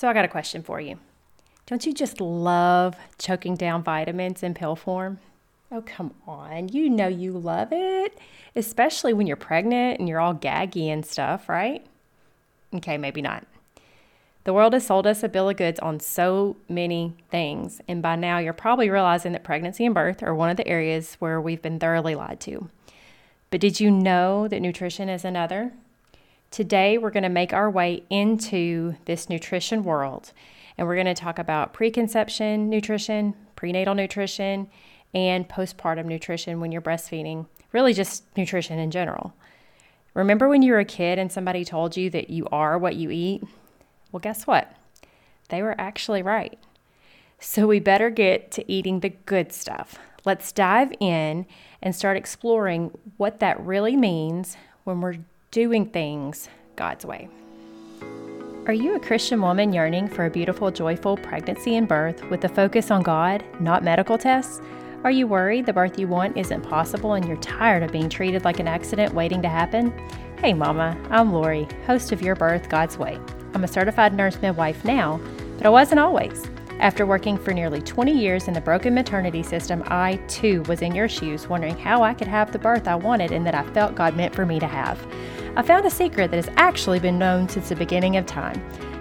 So, I got a question for you. Don't you just love choking down vitamins in pill form? Oh, come on. You know you love it, especially when you're pregnant and you're all gaggy and stuff, right? Okay, maybe not. The world has sold us a bill of goods on so many things, and by now you're probably realizing that pregnancy and birth are one of the areas where we've been thoroughly lied to. But did you know that nutrition is another? Today, we're going to make our way into this nutrition world, and we're going to talk about preconception nutrition, prenatal nutrition, and postpartum nutrition when you're breastfeeding, really just nutrition in general. Remember when you were a kid and somebody told you that you are what you eat? Well, guess what? They were actually right. So we better get to eating the good stuff. Let's dive in and start exploring what that really means when we're doing things God's way. Are you a Christian woman yearning for a beautiful, joyful pregnancy and birth with a focus on God, not medical tests? Are you worried the birth you want isn't possible and you're tired of being treated like an accident waiting to happen? Hey, Mama, I'm Lori, host of Your Birth God's Way. I'm a certified nurse midwife now, but I wasn't always. After working for nearly 20 years in the broken maternity system, I too was in your shoes, wondering how I could have the birth I wanted and that I felt God meant for me to have. I found a secret that has actually been known since the beginning of time.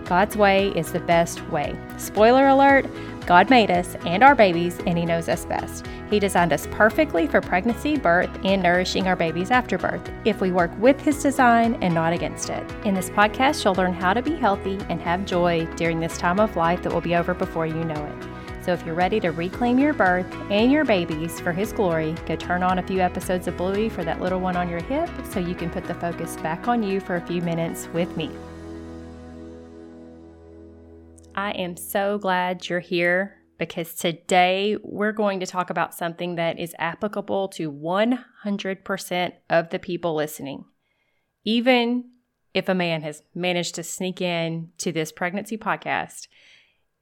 God's way is the best way. Spoiler alert God made us and our babies, and He knows us best. He designed us perfectly for pregnancy, birth, and nourishing our babies after birth if we work with His design and not against it. In this podcast, you'll learn how to be healthy and have joy during this time of life that will be over before you know it. So if you're ready to reclaim your birth and your babies for His glory, go turn on a few episodes of Bluey for that little one on your hip so you can put the focus back on you for a few minutes with me. I am so glad you're here because today we're going to talk about something that is applicable to 100% of the people listening. Even if a man has managed to sneak in to this pregnancy podcast,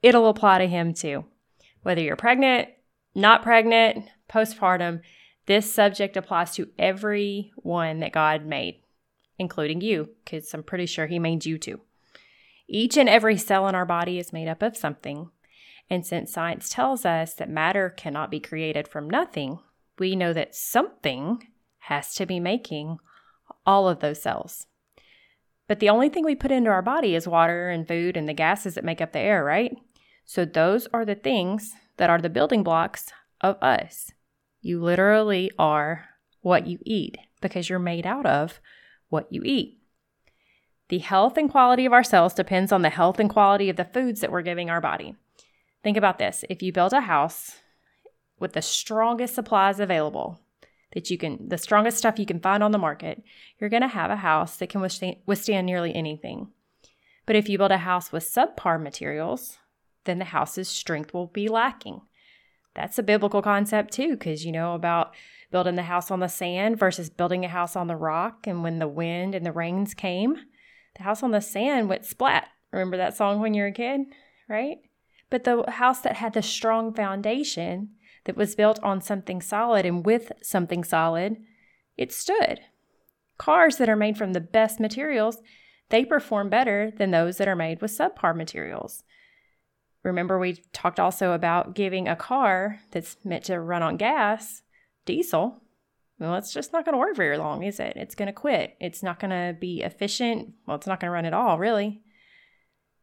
it'll apply to him too. Whether you're pregnant, not pregnant, postpartum, this subject applies to everyone that God made, including you, because I'm pretty sure He made you too. Each and every cell in our body is made up of something. And since science tells us that matter cannot be created from nothing, we know that something has to be making all of those cells. But the only thing we put into our body is water and food and the gases that make up the air, right? So those are the things that are the building blocks of us. You literally are what you eat because you're made out of what you eat. The health and quality of our cells depends on the health and quality of the foods that we're giving our body. Think about this if you build a house with the strongest supplies available, that you can, the strongest stuff you can find on the market, you're going to have a house that can withstand, withstand nearly anything. But if you build a house with subpar materials, then the house's strength will be lacking. That's a biblical concept too, because you know about building the house on the sand versus building a house on the rock. And when the wind and the rains came, the house on the sand went splat. Remember that song when you were a kid, right? But the house that had the strong foundation that was built on something solid and with something solid, it stood. Cars that are made from the best materials, they perform better than those that are made with subpar materials. Remember, we talked also about giving a car that's meant to run on gas, diesel, well, it's just not going to work very long, is it? It's going to quit. It's not going to be efficient. Well, it's not going to run at all, really.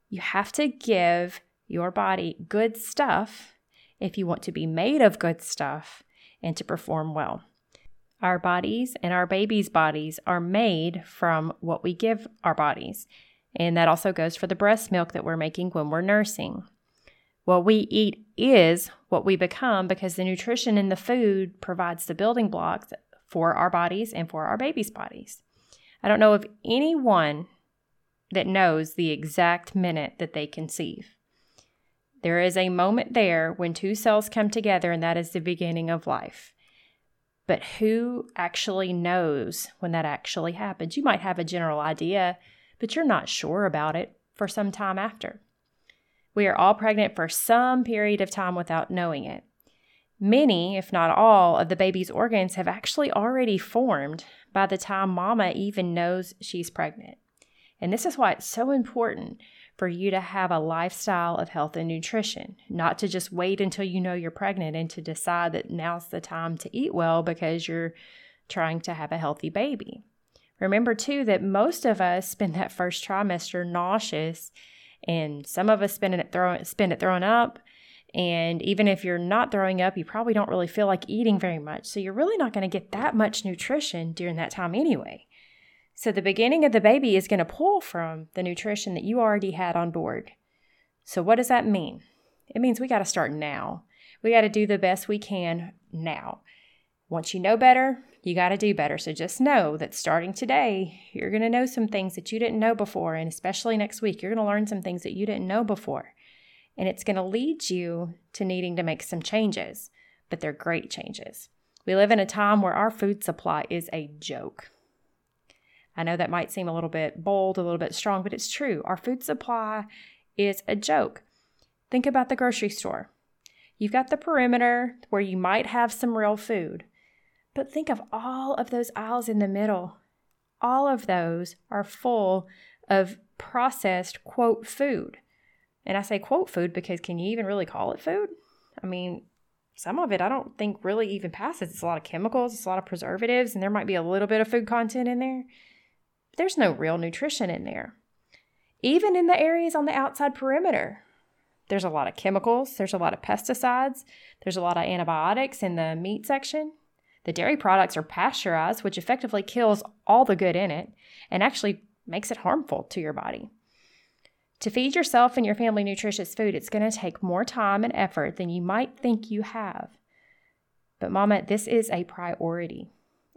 You have to give your body good stuff if you want to be made of good stuff and to perform well. Our bodies and our babies' bodies are made from what we give our bodies. And that also goes for the breast milk that we're making when we're nursing. What we eat is what we become because the nutrition in the food provides the building blocks for our bodies and for our babies' bodies. I don't know of anyone that knows the exact minute that they conceive. There is a moment there when two cells come together, and that is the beginning of life. But who actually knows when that actually happens? You might have a general idea, but you're not sure about it for some time after. We are all pregnant for some period of time without knowing it. Many, if not all, of the baby's organs have actually already formed by the time mama even knows she's pregnant. And this is why it's so important for you to have a lifestyle of health and nutrition, not to just wait until you know you're pregnant and to decide that now's the time to eat well because you're trying to have a healthy baby. Remember, too, that most of us spend that first trimester nauseous, and some of us spend it throwing, spend it throwing up. And even if you're not throwing up, you probably don't really feel like eating very much. So you're really not going to get that much nutrition during that time anyway. So the beginning of the baby is going to pull from the nutrition that you already had on board. So what does that mean? It means we got to start now. We got to do the best we can now. Once you know better, you got to do better. So just know that starting today, you're going to know some things that you didn't know before. And especially next week, you're going to learn some things that you didn't know before. And it's going to lead you to needing to make some changes, but they're great changes. We live in a time where our food supply is a joke. I know that might seem a little bit bold, a little bit strong, but it's true. Our food supply is a joke. Think about the grocery store. You've got the perimeter where you might have some real food, but think of all of those aisles in the middle. All of those are full of processed, quote, food. And I say quote food because can you even really call it food? I mean, some of it I don't think really even passes. It's a lot of chemicals, it's a lot of preservatives, and there might be a little bit of food content in there there's no real nutrition in there. Even in the areas on the outside perimeter, there's a lot of chemicals, there's a lot of pesticides, there's a lot of antibiotics in the meat section. The dairy products are pasteurized, which effectively kills all the good in it and actually makes it harmful to your body. To feed yourself and your family nutritious food, it's going to take more time and effort than you might think you have. But, Mama, this is a priority.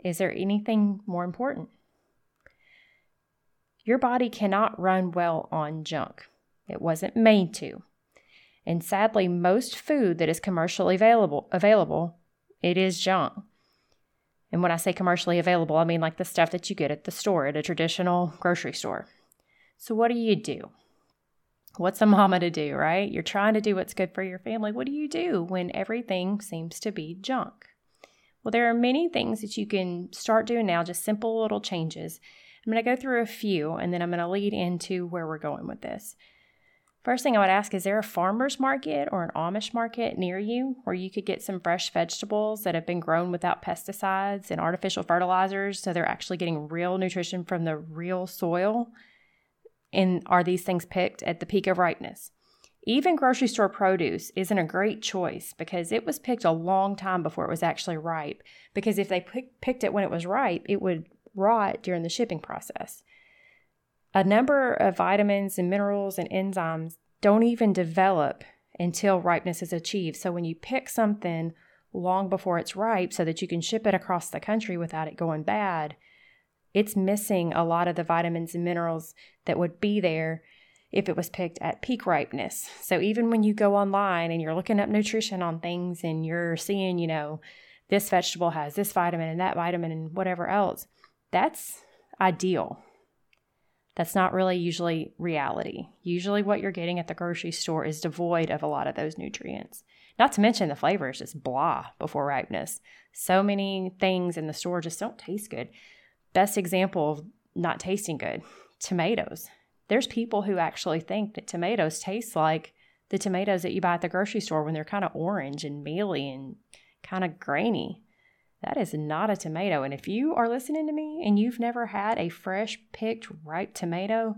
Is there anything more important? Your body cannot run well on junk. It wasn't made to. And sadly, most food that is commercially available available, it is junk. And when I say commercially available, I mean like the stuff that you get at the store, at a traditional grocery store. So what do you do? What's a mama to do, right? You're trying to do what's good for your family. What do you do when everything seems to be junk? Well, there are many things that you can start doing now, just simple little changes I'm going to go through a few and then I'm going to lead into where we're going with this. First thing I would ask is there a farmer's market or an Amish market near you where you could get some fresh vegetables that have been grown without pesticides and artificial fertilizers so they're actually getting real nutrition from the real soil? And are these things picked at the peak of ripeness? Even grocery store produce isn't a great choice because it was picked a long time before it was actually ripe. Because if they picked it when it was ripe, it would rot during the shipping process. A number of vitamins and minerals and enzymes don't even develop until ripeness is achieved. So when you pick something long before it's ripe so that you can ship it across the country without it going bad, it's missing a lot of the vitamins and minerals that would be there if it was picked at peak ripeness. So even when you go online and you're looking up nutrition on things and you're seeing, you know, this vegetable has this vitamin and that vitamin and whatever else, that's ideal. That's not really usually reality. Usually, what you're getting at the grocery store is devoid of a lot of those nutrients. Not to mention the flavor is just blah before ripeness. So many things in the store just don't taste good. Best example of not tasting good tomatoes. There's people who actually think that tomatoes taste like the tomatoes that you buy at the grocery store when they're kind of orange and mealy and kind of grainy. That is not a tomato. And if you are listening to me and you've never had a fresh picked ripe tomato,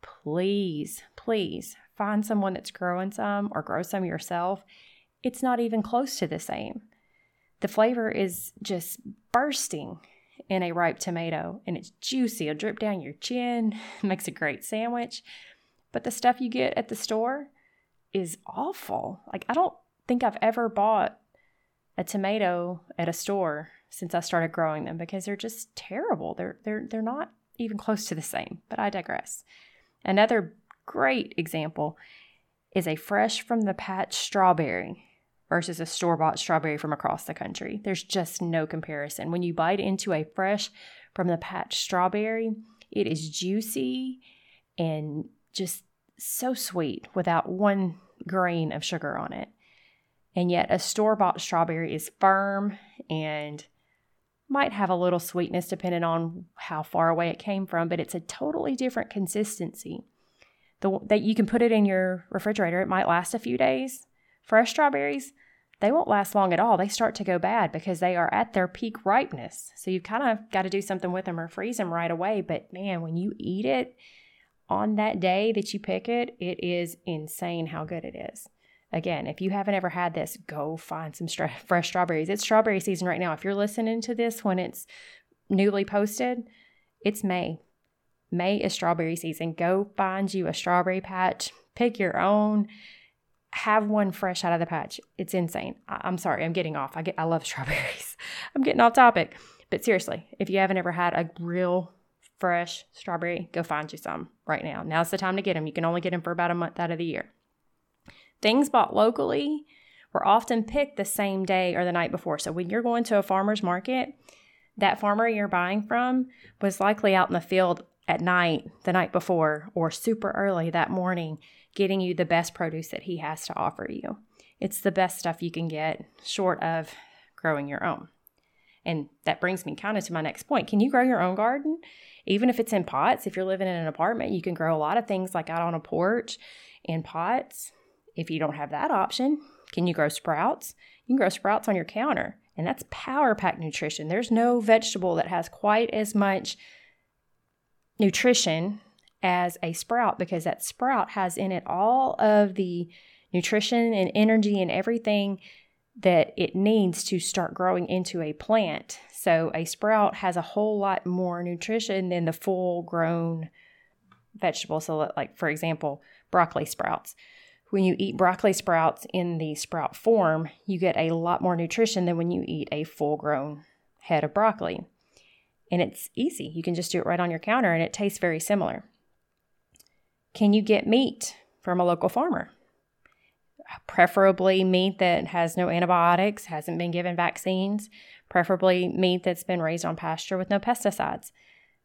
please, please find someone that's growing some or grow some yourself. It's not even close to the same. The flavor is just bursting in a ripe tomato and it's juicy. It'll drip down your chin, makes a great sandwich. But the stuff you get at the store is awful. Like, I don't think I've ever bought a tomato at a store since I started growing them because they're just terrible. They're they're they're not even close to the same, but I digress. Another great example is a fresh from the patch strawberry versus a store bought strawberry from across the country. There's just no comparison. When you bite into a fresh from the patch strawberry, it is juicy and just so sweet without one grain of sugar on it. And yet, a store bought strawberry is firm and might have a little sweetness depending on how far away it came from, but it's a totally different consistency. the, that you can put it in your refrigerator. It might last a few days. Fresh strawberries, they won't last long at all. They start to go bad because they are at their peak ripeness. So you've kind of got to do something with them or freeze them right away. But man, when you eat it on that day that you pick it, it is insane how good it is. Again, if you haven't ever had this, go find some stra- fresh strawberries. It's strawberry season right now. If you're listening to this when it's newly posted, it's May. May is strawberry season. Go find you a strawberry patch, pick your own have one fresh out of the patch. It's insane. I- am sorry, I'm getting off. I get I love strawberries. I'm getting off topic. But seriously, if you haven't ever had a real fresh strawberry, go find you some right now. Now's the time to get them. You can only get them for about a month out of the year. Things bought locally were often picked the same day or the night before. So when you're going to a farmer's market, that farmer you're buying from was likely out in the field at night the night before or super early that morning getting you the best produce that he has to offer you. It's the best stuff you can get short of growing your own. And that brings me kind of to my next point. Can you grow your own garden? Even if it's in pots, if you're living in an apartment, you can grow a lot of things like out on a porch in pots. If you don't have that option, can you grow sprouts? You can grow sprouts on your counter, and that's power pack nutrition. There's no vegetable that has quite as much nutrition as a sprout because that sprout has in it all of the nutrition and energy and everything that it needs to start growing into a plant. So a sprout has a whole lot more nutrition than the full grown vegetable. So, like for example, broccoli sprouts. When you eat broccoli sprouts in the sprout form, you get a lot more nutrition than when you eat a full grown head of broccoli. And it's easy. You can just do it right on your counter and it tastes very similar. Can you get meat from a local farmer? Preferably meat that has no antibiotics, hasn't been given vaccines, preferably meat that's been raised on pasture with no pesticides.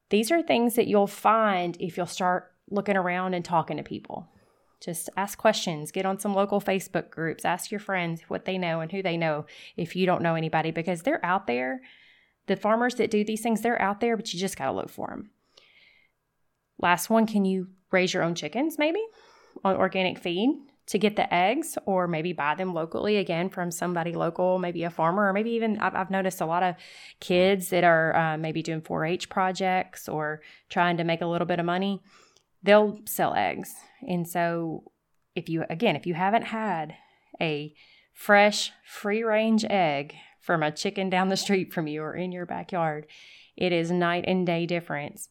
These are things that you'll find if you'll start looking around and talking to people. Just ask questions, get on some local Facebook groups, ask your friends what they know and who they know if you don't know anybody because they're out there. The farmers that do these things, they're out there, but you just got to look for them. Last one, can you raise your own chickens maybe on organic feed to get the eggs or maybe buy them locally again from somebody local, maybe a farmer, or maybe even I've, I've noticed a lot of kids that are uh, maybe doing 4 H projects or trying to make a little bit of money. They'll sell eggs. And so, if you, again, if you haven't had a fresh, free range egg from a chicken down the street from you or in your backyard, it is night and day difference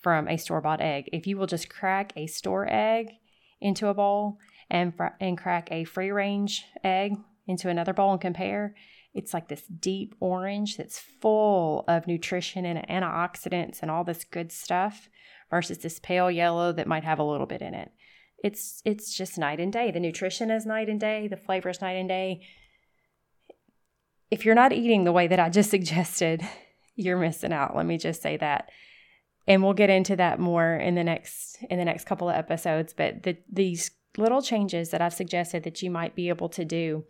from a store bought egg. If you will just crack a store egg into a bowl and, fr- and crack a free range egg into another bowl and compare, it's like this deep orange that's full of nutrition and antioxidants and all this good stuff versus this pale yellow that might have a little bit in it. It's it's just night and day. The nutrition is night and day, the flavor is night and day. If you're not eating the way that I just suggested, you're missing out. Let me just say that and we'll get into that more in the next in the next couple of episodes but the, these little changes that i've suggested that you might be able to do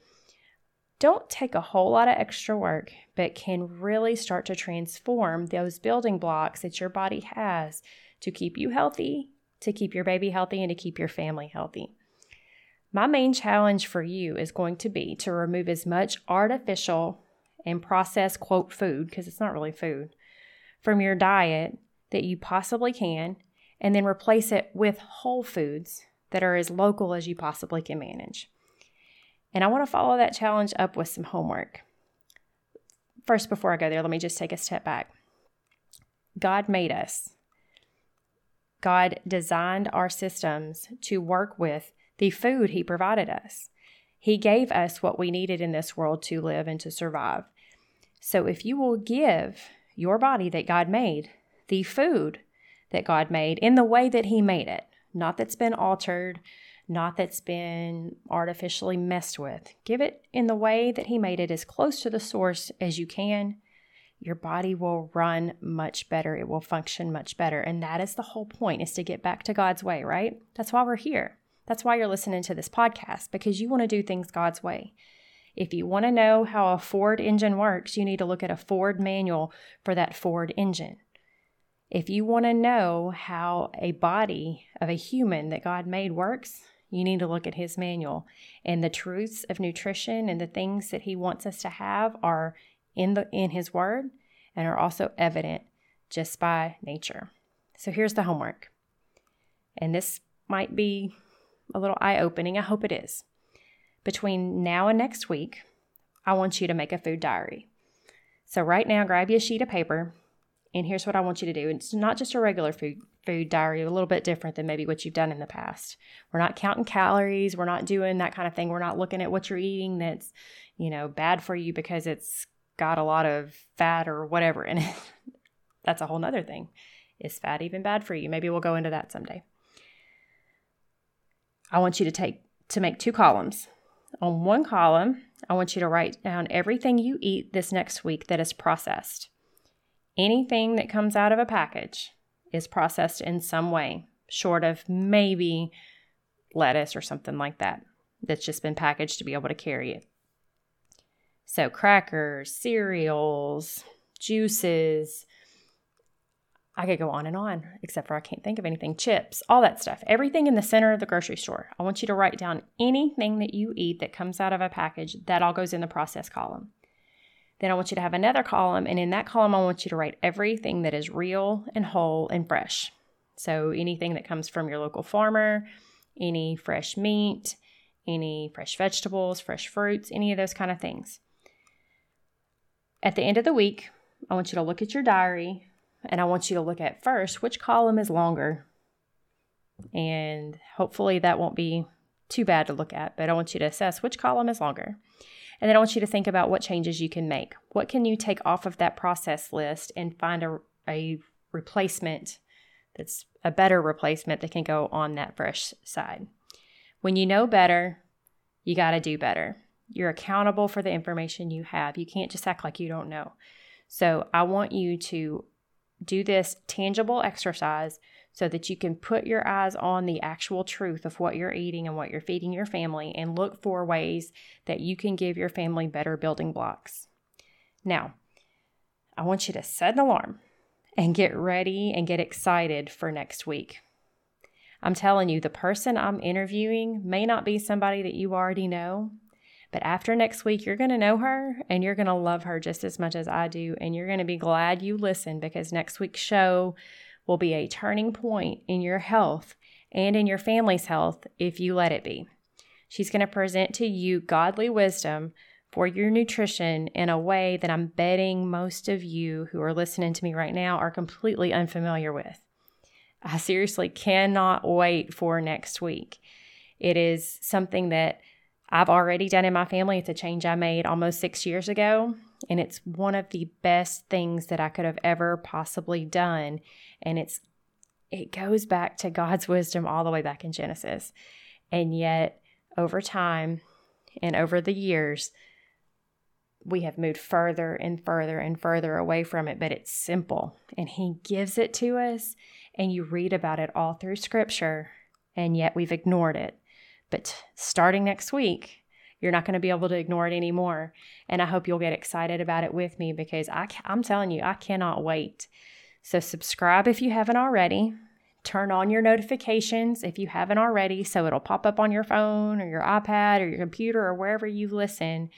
don't take a whole lot of extra work but can really start to transform those building blocks that your body has to keep you healthy to keep your baby healthy and to keep your family healthy my main challenge for you is going to be to remove as much artificial and processed quote food because it's not really food from your diet that you possibly can, and then replace it with whole foods that are as local as you possibly can manage. And I want to follow that challenge up with some homework. First, before I go there, let me just take a step back. God made us. God designed our systems to work with the food He provided us. He gave us what we needed in this world to live and to survive. So if you will give your body that God made the food that God made in the way that He made it, not that's been altered, not that's been artificially messed with. Give it in the way that He made it as close to the source as you can. Your body will run much better. It will function much better. And that is the whole point is to get back to God's way, right? That's why we're here. That's why you're listening to this podcast because you want to do things God's way. If you want to know how a Ford engine works, you need to look at a Ford manual for that Ford engine. If you want to know how a body of a human that God made works, you need to look at his manual. And the truths of nutrition and the things that he wants us to have are in the in his word and are also evident just by nature. So here's the homework. And this might be a little eye-opening. I hope it is. Between now and next week, I want you to make a food diary. So right now, grab you a sheet of paper, and here's what I want you to do. It's not just a regular food food diary, a little bit different than maybe what you've done in the past. We're not counting calories. We're not doing that kind of thing. We're not looking at what you're eating that's, you know, bad for you because it's got a lot of fat or whatever in it. that's a whole nother thing. Is fat even bad for you? Maybe we'll go into that someday. I want you to take to make two columns. On one column, I want you to write down everything you eat this next week that is processed. Anything that comes out of a package is processed in some way, short of maybe lettuce or something like that, that's just been packaged to be able to carry it. So, crackers, cereals, juices, I could go on and on, except for I can't think of anything. Chips, all that stuff. Everything in the center of the grocery store. I want you to write down anything that you eat that comes out of a package. That all goes in the process column. Then I want you to have another column, and in that column, I want you to write everything that is real and whole and fresh. So anything that comes from your local farmer, any fresh meat, any fresh vegetables, fresh fruits, any of those kind of things. At the end of the week, I want you to look at your diary and I want you to look at first which column is longer. And hopefully that won't be too bad to look at, but I want you to assess which column is longer. And then I want you to think about what changes you can make. What can you take off of that process list and find a, a replacement that's a better replacement that can go on that fresh side? When you know better, you got to do better. You're accountable for the information you have. You can't just act like you don't know. So I want you to do this tangible exercise so that you can put your eyes on the actual truth of what you're eating and what you're feeding your family and look for ways that you can give your family better building blocks. Now, I want you to set an alarm and get ready and get excited for next week. I'm telling you, the person I'm interviewing may not be somebody that you already know, but after next week, you're going to know her and you're going to love her just as much as I do. And you're going to be glad you listened because next week's show will be a turning point in your health and in your family's health if you let it be. She's going to present to you godly wisdom for your nutrition in a way that I'm betting most of you who are listening to me right now are completely unfamiliar with. I seriously cannot wait for next week. It is something that I've already done in my family. It's a change I made almost six years ago. And it's one of the best things that I could have ever possibly done. And it's it goes back to God's wisdom all the way back in Genesis. And yet, over time and over the years, we have moved further and further and further away from it, but it's simple. And He gives it to us, and you read about it all through Scripture, and yet we've ignored it. But starting next week, you're not going to be able to ignore it anymore. And I hope you'll get excited about it with me because I, I'm telling you, I cannot wait. So, subscribe if you haven't already. Turn on your notifications if you haven't already, so it'll pop up on your phone or your iPad or your computer or wherever you listen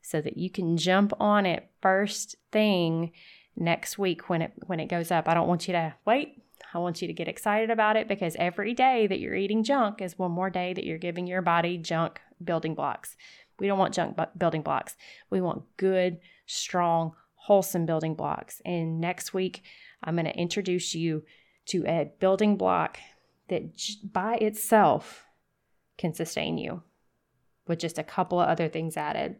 so that you can jump on it first thing next week when it when it goes up. I don't want you to wait I want you to get excited about it because every day that you're eating junk is one more day that you're giving your body junk building blocks. We don't want junk building blocks. We want good, strong, wholesome building blocks. And next week, I'm going to introduce you to a building block that by itself can sustain you with just a couple of other things added.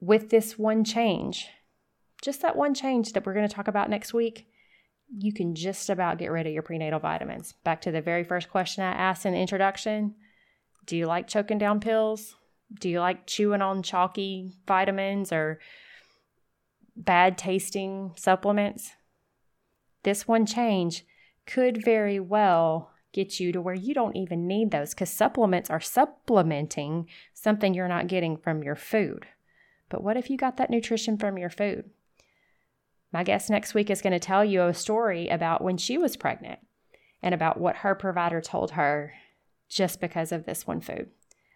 With this one change, just that one change that we're going to talk about next week, you can just about get rid of your prenatal vitamins. Back to the very first question I asked in the introduction Do you like choking down pills? Do you like chewing on chalky vitamins or bad tasting supplements? This one change could very well get you to where you don't even need those because supplements are supplementing something you're not getting from your food. But what if you got that nutrition from your food? My guest next week is going to tell you a story about when she was pregnant and about what her provider told her just because of this one food.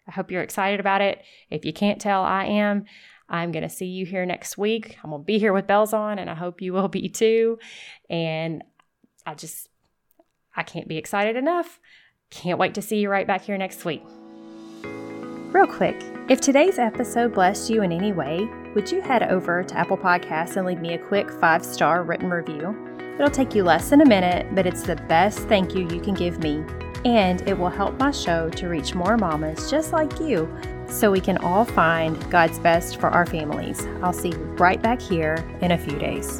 I hope you're excited about it. If you can't tell, I am. I'm going to see you here next week. I'm going to be here with bells on, and I hope you will be too. And I just, I can't be excited enough. Can't wait to see you right back here next week. Real quick, if today's episode blessed you in any way, would you head over to Apple Podcasts and leave me a quick five star written review? It'll take you less than a minute, but it's the best thank you you can give me. And it will help my show to reach more mamas just like you so we can all find God's best for our families. I'll see you right back here in a few days.